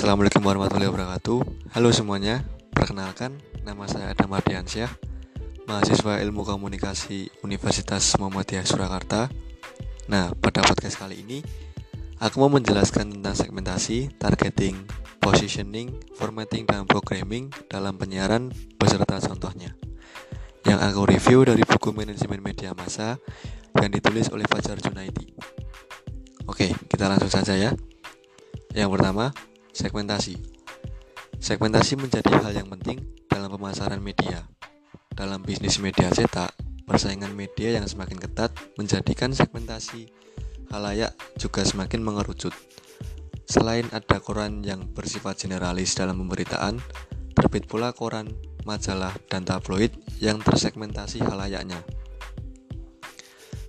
Assalamualaikum warahmatullahi wabarakatuh. Halo semuanya, perkenalkan Nama saya Adam Ardiansyah Mahasiswa Ilmu Komunikasi Universitas Muhammadiyah Surakarta. Nah, pada podcast kali ini Aku mau menjelaskan tentang segmentasi, targeting, positioning, formatting, dan programming dalam penyiaran beserta contohnya. Yang aku review dari buku Manajemen Media Massa yang ditulis oleh Fajar Junaidi. Oke, kita langsung saja ya. Yang pertama, Segmentasi Segmentasi menjadi hal yang penting dalam pemasaran media. Dalam bisnis media cetak, persaingan media yang semakin ketat menjadikan segmentasi halayak juga semakin mengerucut. Selain ada koran yang bersifat generalis dalam pemberitaan, terbit pula koran, majalah, dan tabloid yang tersegmentasi halayaknya.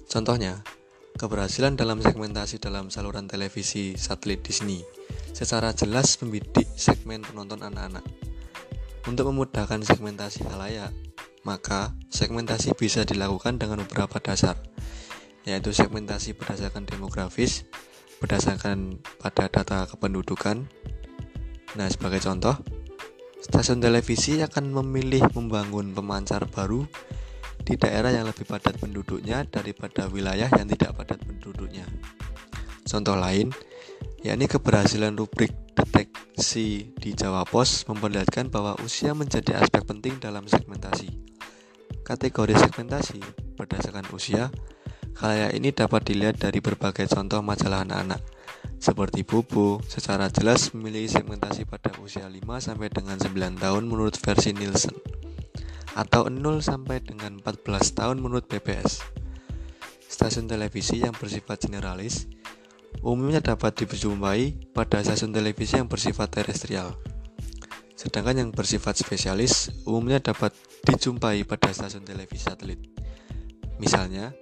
Contohnya, keberhasilan dalam segmentasi dalam saluran televisi satelit Disney secara jelas membidik segmen penonton anak-anak. Untuk memudahkan segmentasi halayak, maka segmentasi bisa dilakukan dengan beberapa dasar, yaitu segmentasi berdasarkan demografis, berdasarkan pada data kependudukan. Nah, sebagai contoh, stasiun televisi akan memilih membangun pemancar baru di daerah yang lebih padat penduduknya daripada wilayah yang tidak padat penduduknya. Contoh lain, yakni keberhasilan rubrik deteksi di Jawa Pos memperlihatkan bahwa usia menjadi aspek penting dalam segmentasi. Kategori segmentasi berdasarkan usia, khalayak ini dapat dilihat dari berbagai contoh majalah anak-anak, seperti Bobo secara jelas memiliki segmentasi pada usia 5 sampai dengan 9 tahun menurut versi Nielsen atau 0 sampai dengan 14 tahun menurut BPS. Stasiun televisi yang bersifat generalis umumnya dapat dijumpai pada stasiun televisi yang bersifat terestrial. Sedangkan yang bersifat spesialis umumnya dapat dijumpai pada stasiun televisi satelit. Misalnya,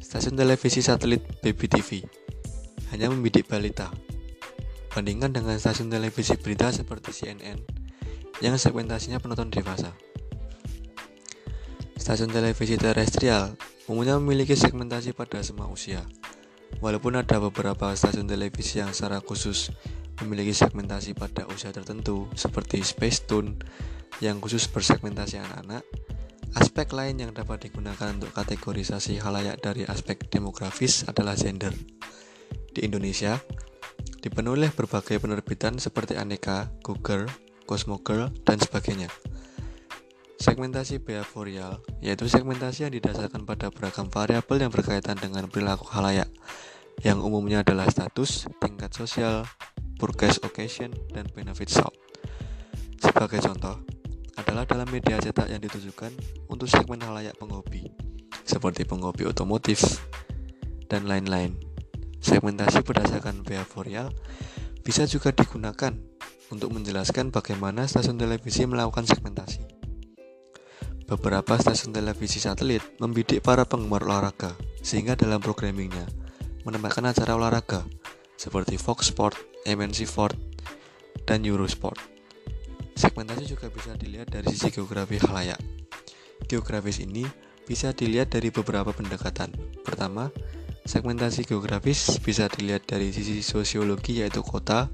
stasiun televisi satelit Baby TV hanya membidik balita. Bandingkan dengan stasiun televisi berita seperti CNN yang segmentasinya penonton dewasa. Stasiun televisi terestrial umumnya memiliki segmentasi pada semua usia. Walaupun ada beberapa stasiun televisi yang secara khusus memiliki segmentasi pada usia tertentu seperti Space Tune yang khusus bersegmentasi anak-anak, aspek lain yang dapat digunakan untuk kategorisasi halayak dari aspek demografis adalah gender. Di Indonesia, dipenuhi oleh berbagai penerbitan seperti Aneka, Google, Cosmo Girl, dan sebagainya. Segmentasi behavioral yaitu segmentasi yang didasarkan pada beragam variabel yang berkaitan dengan perilaku halayak, yang umumnya adalah status, tingkat sosial, purchase occasion, dan benefit shop. Sebagai contoh, adalah dalam media cetak yang ditujukan untuk segmen halayak penghobi, seperti penghobi otomotif, dan lain-lain. Segmentasi berdasarkan behavioral bisa juga digunakan untuk menjelaskan bagaimana stasiun televisi melakukan segmentasi. Beberapa stasiun televisi satelit membidik para penggemar olahraga, sehingga dalam programmingnya menempatkan acara olahraga seperti Fox Sport, MNC Sport, dan Eurosport. Segmentasi juga bisa dilihat dari sisi geografi halayak. Geografis ini bisa dilihat dari beberapa pendekatan. Pertama, segmentasi geografis bisa dilihat dari sisi sosiologi yaitu kota,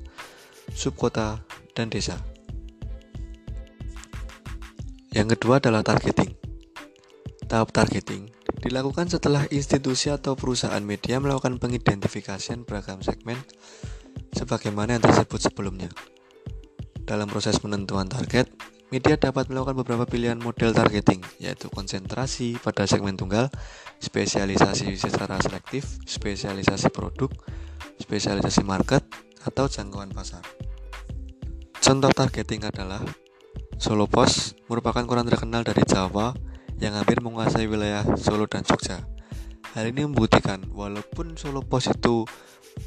subkota, dan desa. Yang kedua adalah targeting. Tahap targeting dilakukan setelah institusi atau perusahaan media melakukan pengidentifikasian beragam segmen sebagaimana yang tersebut sebelumnya. Dalam proses penentuan target, media dapat melakukan beberapa pilihan model targeting, yaitu konsentrasi pada segmen tunggal, spesialisasi secara selektif, spesialisasi produk, spesialisasi market, atau jangkauan pasar. Contoh targeting adalah Solo Post merupakan koran terkenal dari Jawa yang hampir menguasai wilayah Solo dan Jogja. Hal ini membuktikan walaupun Solo Post itu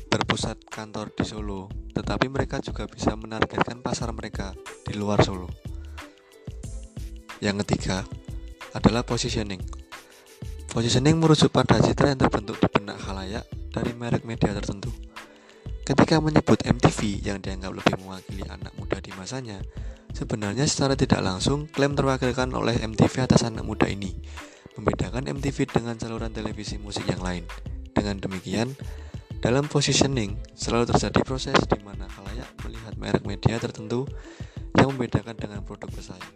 berpusat kantor di Solo, tetapi mereka juga bisa menargetkan pasar mereka di luar Solo. Yang ketiga adalah positioning. Positioning merujuk pada citra yang terbentuk di benak halayak dari merek media tertentu. Ketika menyebut MTV yang dianggap lebih mewakili anak muda di masanya, Sebenarnya secara tidak langsung, klaim terwakilkan oleh MTV atas anak muda ini, membedakan MTV dengan saluran televisi musik yang lain. Dengan demikian, Dalam positioning, selalu terjadi proses di mana khalayak melihat merek media tertentu yang membedakan dengan produk pesaing.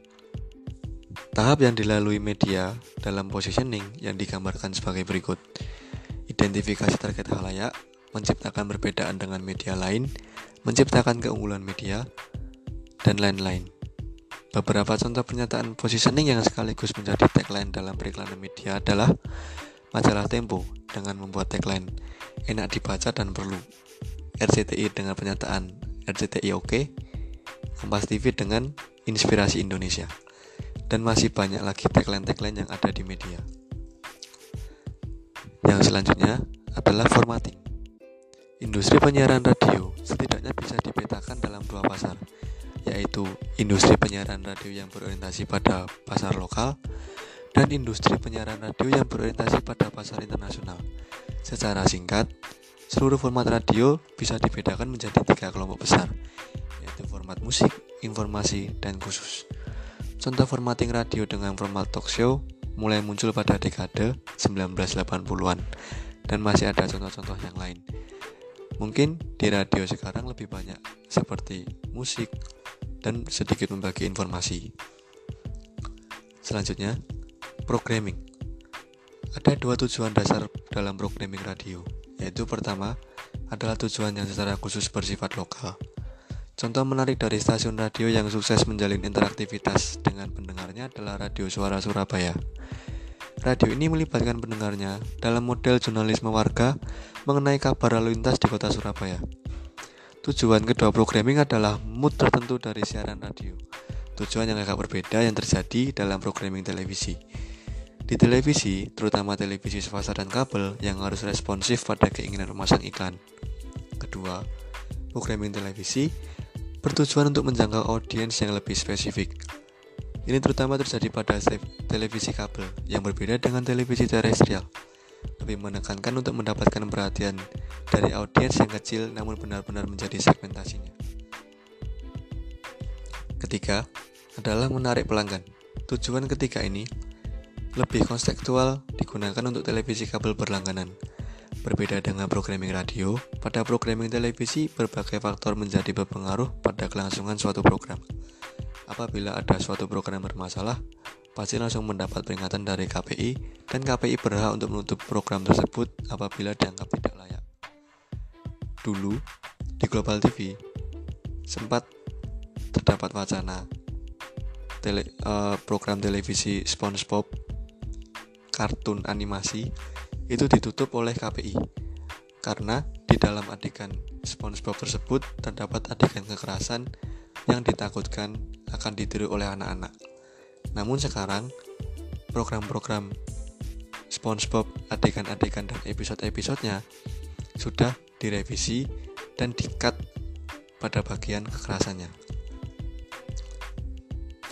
Tahap yang dilalui media dalam positioning yang digambarkan sebagai berikut. Identifikasi target khalayak, menciptakan perbedaan dengan media lain, menciptakan keunggulan media, dan lain-lain. Beberapa contoh pernyataan positioning yang sekaligus menjadi tagline dalam periklanan media adalah majalah Tempo dengan membuat tagline enak dibaca dan perlu. RCTI dengan pernyataan RCTI oke. Kompas TV dengan inspirasi Indonesia. Dan masih banyak lagi tagline-tagline yang ada di media. Yang selanjutnya adalah formatting. Industri penyiaran radio setidaknya bisa dipetakan dalam dua pasar, yaitu industri penyiaran radio yang berorientasi pada pasar lokal dan industri penyiaran radio yang berorientasi pada pasar internasional. Secara singkat, seluruh format radio bisa dibedakan menjadi tiga kelompok besar, yaitu format musik, informasi, dan khusus. Contoh formatting radio dengan format talk show mulai muncul pada dekade 1980-an dan masih ada contoh-contoh yang lain. Mungkin di radio sekarang lebih banyak seperti musik, dan sedikit membagi informasi. Selanjutnya, programming. Ada dua tujuan dasar dalam programming radio, yaitu pertama adalah tujuan yang secara khusus bersifat lokal. Contoh menarik dari stasiun radio yang sukses menjalin interaktivitas dengan pendengarnya adalah Radio Suara Surabaya. Radio ini melibatkan pendengarnya dalam model jurnalisme warga mengenai kabar lalu lintas di kota Surabaya. Tujuan kedua programming adalah mood tertentu dari siaran radio. Tujuan yang agak berbeda yang terjadi dalam programming televisi. Di televisi, terutama televisi swasta dan kabel yang harus responsif pada keinginan memasang iklan. Kedua, programming televisi bertujuan untuk menjangkau audiens yang lebih spesifik. Ini terutama terjadi pada televisi kabel yang berbeda dengan televisi terestrial lebih menekankan untuk mendapatkan perhatian dari audiens yang kecil namun benar-benar menjadi segmentasinya. Ketiga adalah menarik pelanggan. Tujuan ketiga ini lebih konseptual digunakan untuk televisi kabel berlangganan. Berbeda dengan programming radio, pada programming televisi berbagai faktor menjadi berpengaruh pada kelangsungan suatu program. Apabila ada suatu program bermasalah, pasti langsung mendapat peringatan dari KPI dan KPI berhak untuk menutup program tersebut apabila dianggap tidak layak. Dulu, di Global TV, sempat terdapat wacana tele, uh, program televisi SpongeBob kartun animasi itu ditutup oleh KPI karena di dalam adegan SpongeBob tersebut terdapat adegan kekerasan yang ditakutkan akan ditiru oleh anak-anak. Namun sekarang program-program SpongeBob adegan-adegan dan episode-episodenya sudah direvisi dan dikat pada bagian kekerasannya.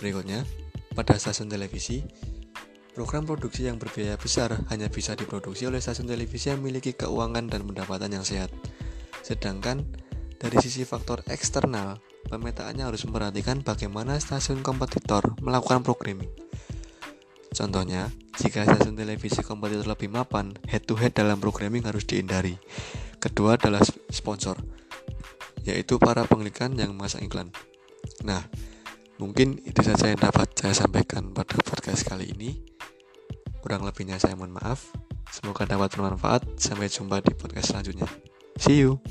Berikutnya, pada stasiun televisi, program produksi yang berbiaya besar hanya bisa diproduksi oleh stasiun televisi yang memiliki keuangan dan pendapatan yang sehat. Sedangkan dari sisi faktor eksternal, pemetaannya harus memperhatikan bagaimana stasiun kompetitor melakukan programming. Contohnya, jika stasiun televisi kompetitor lebih mapan, head-to-head dalam programming harus dihindari. Kedua adalah sponsor, yaitu para pengiklan yang memasang iklan. Nah, mungkin itu saja yang dapat saya sampaikan pada podcast kali ini. Kurang lebihnya saya mohon maaf. Semoga dapat bermanfaat. Sampai jumpa di podcast selanjutnya. See you.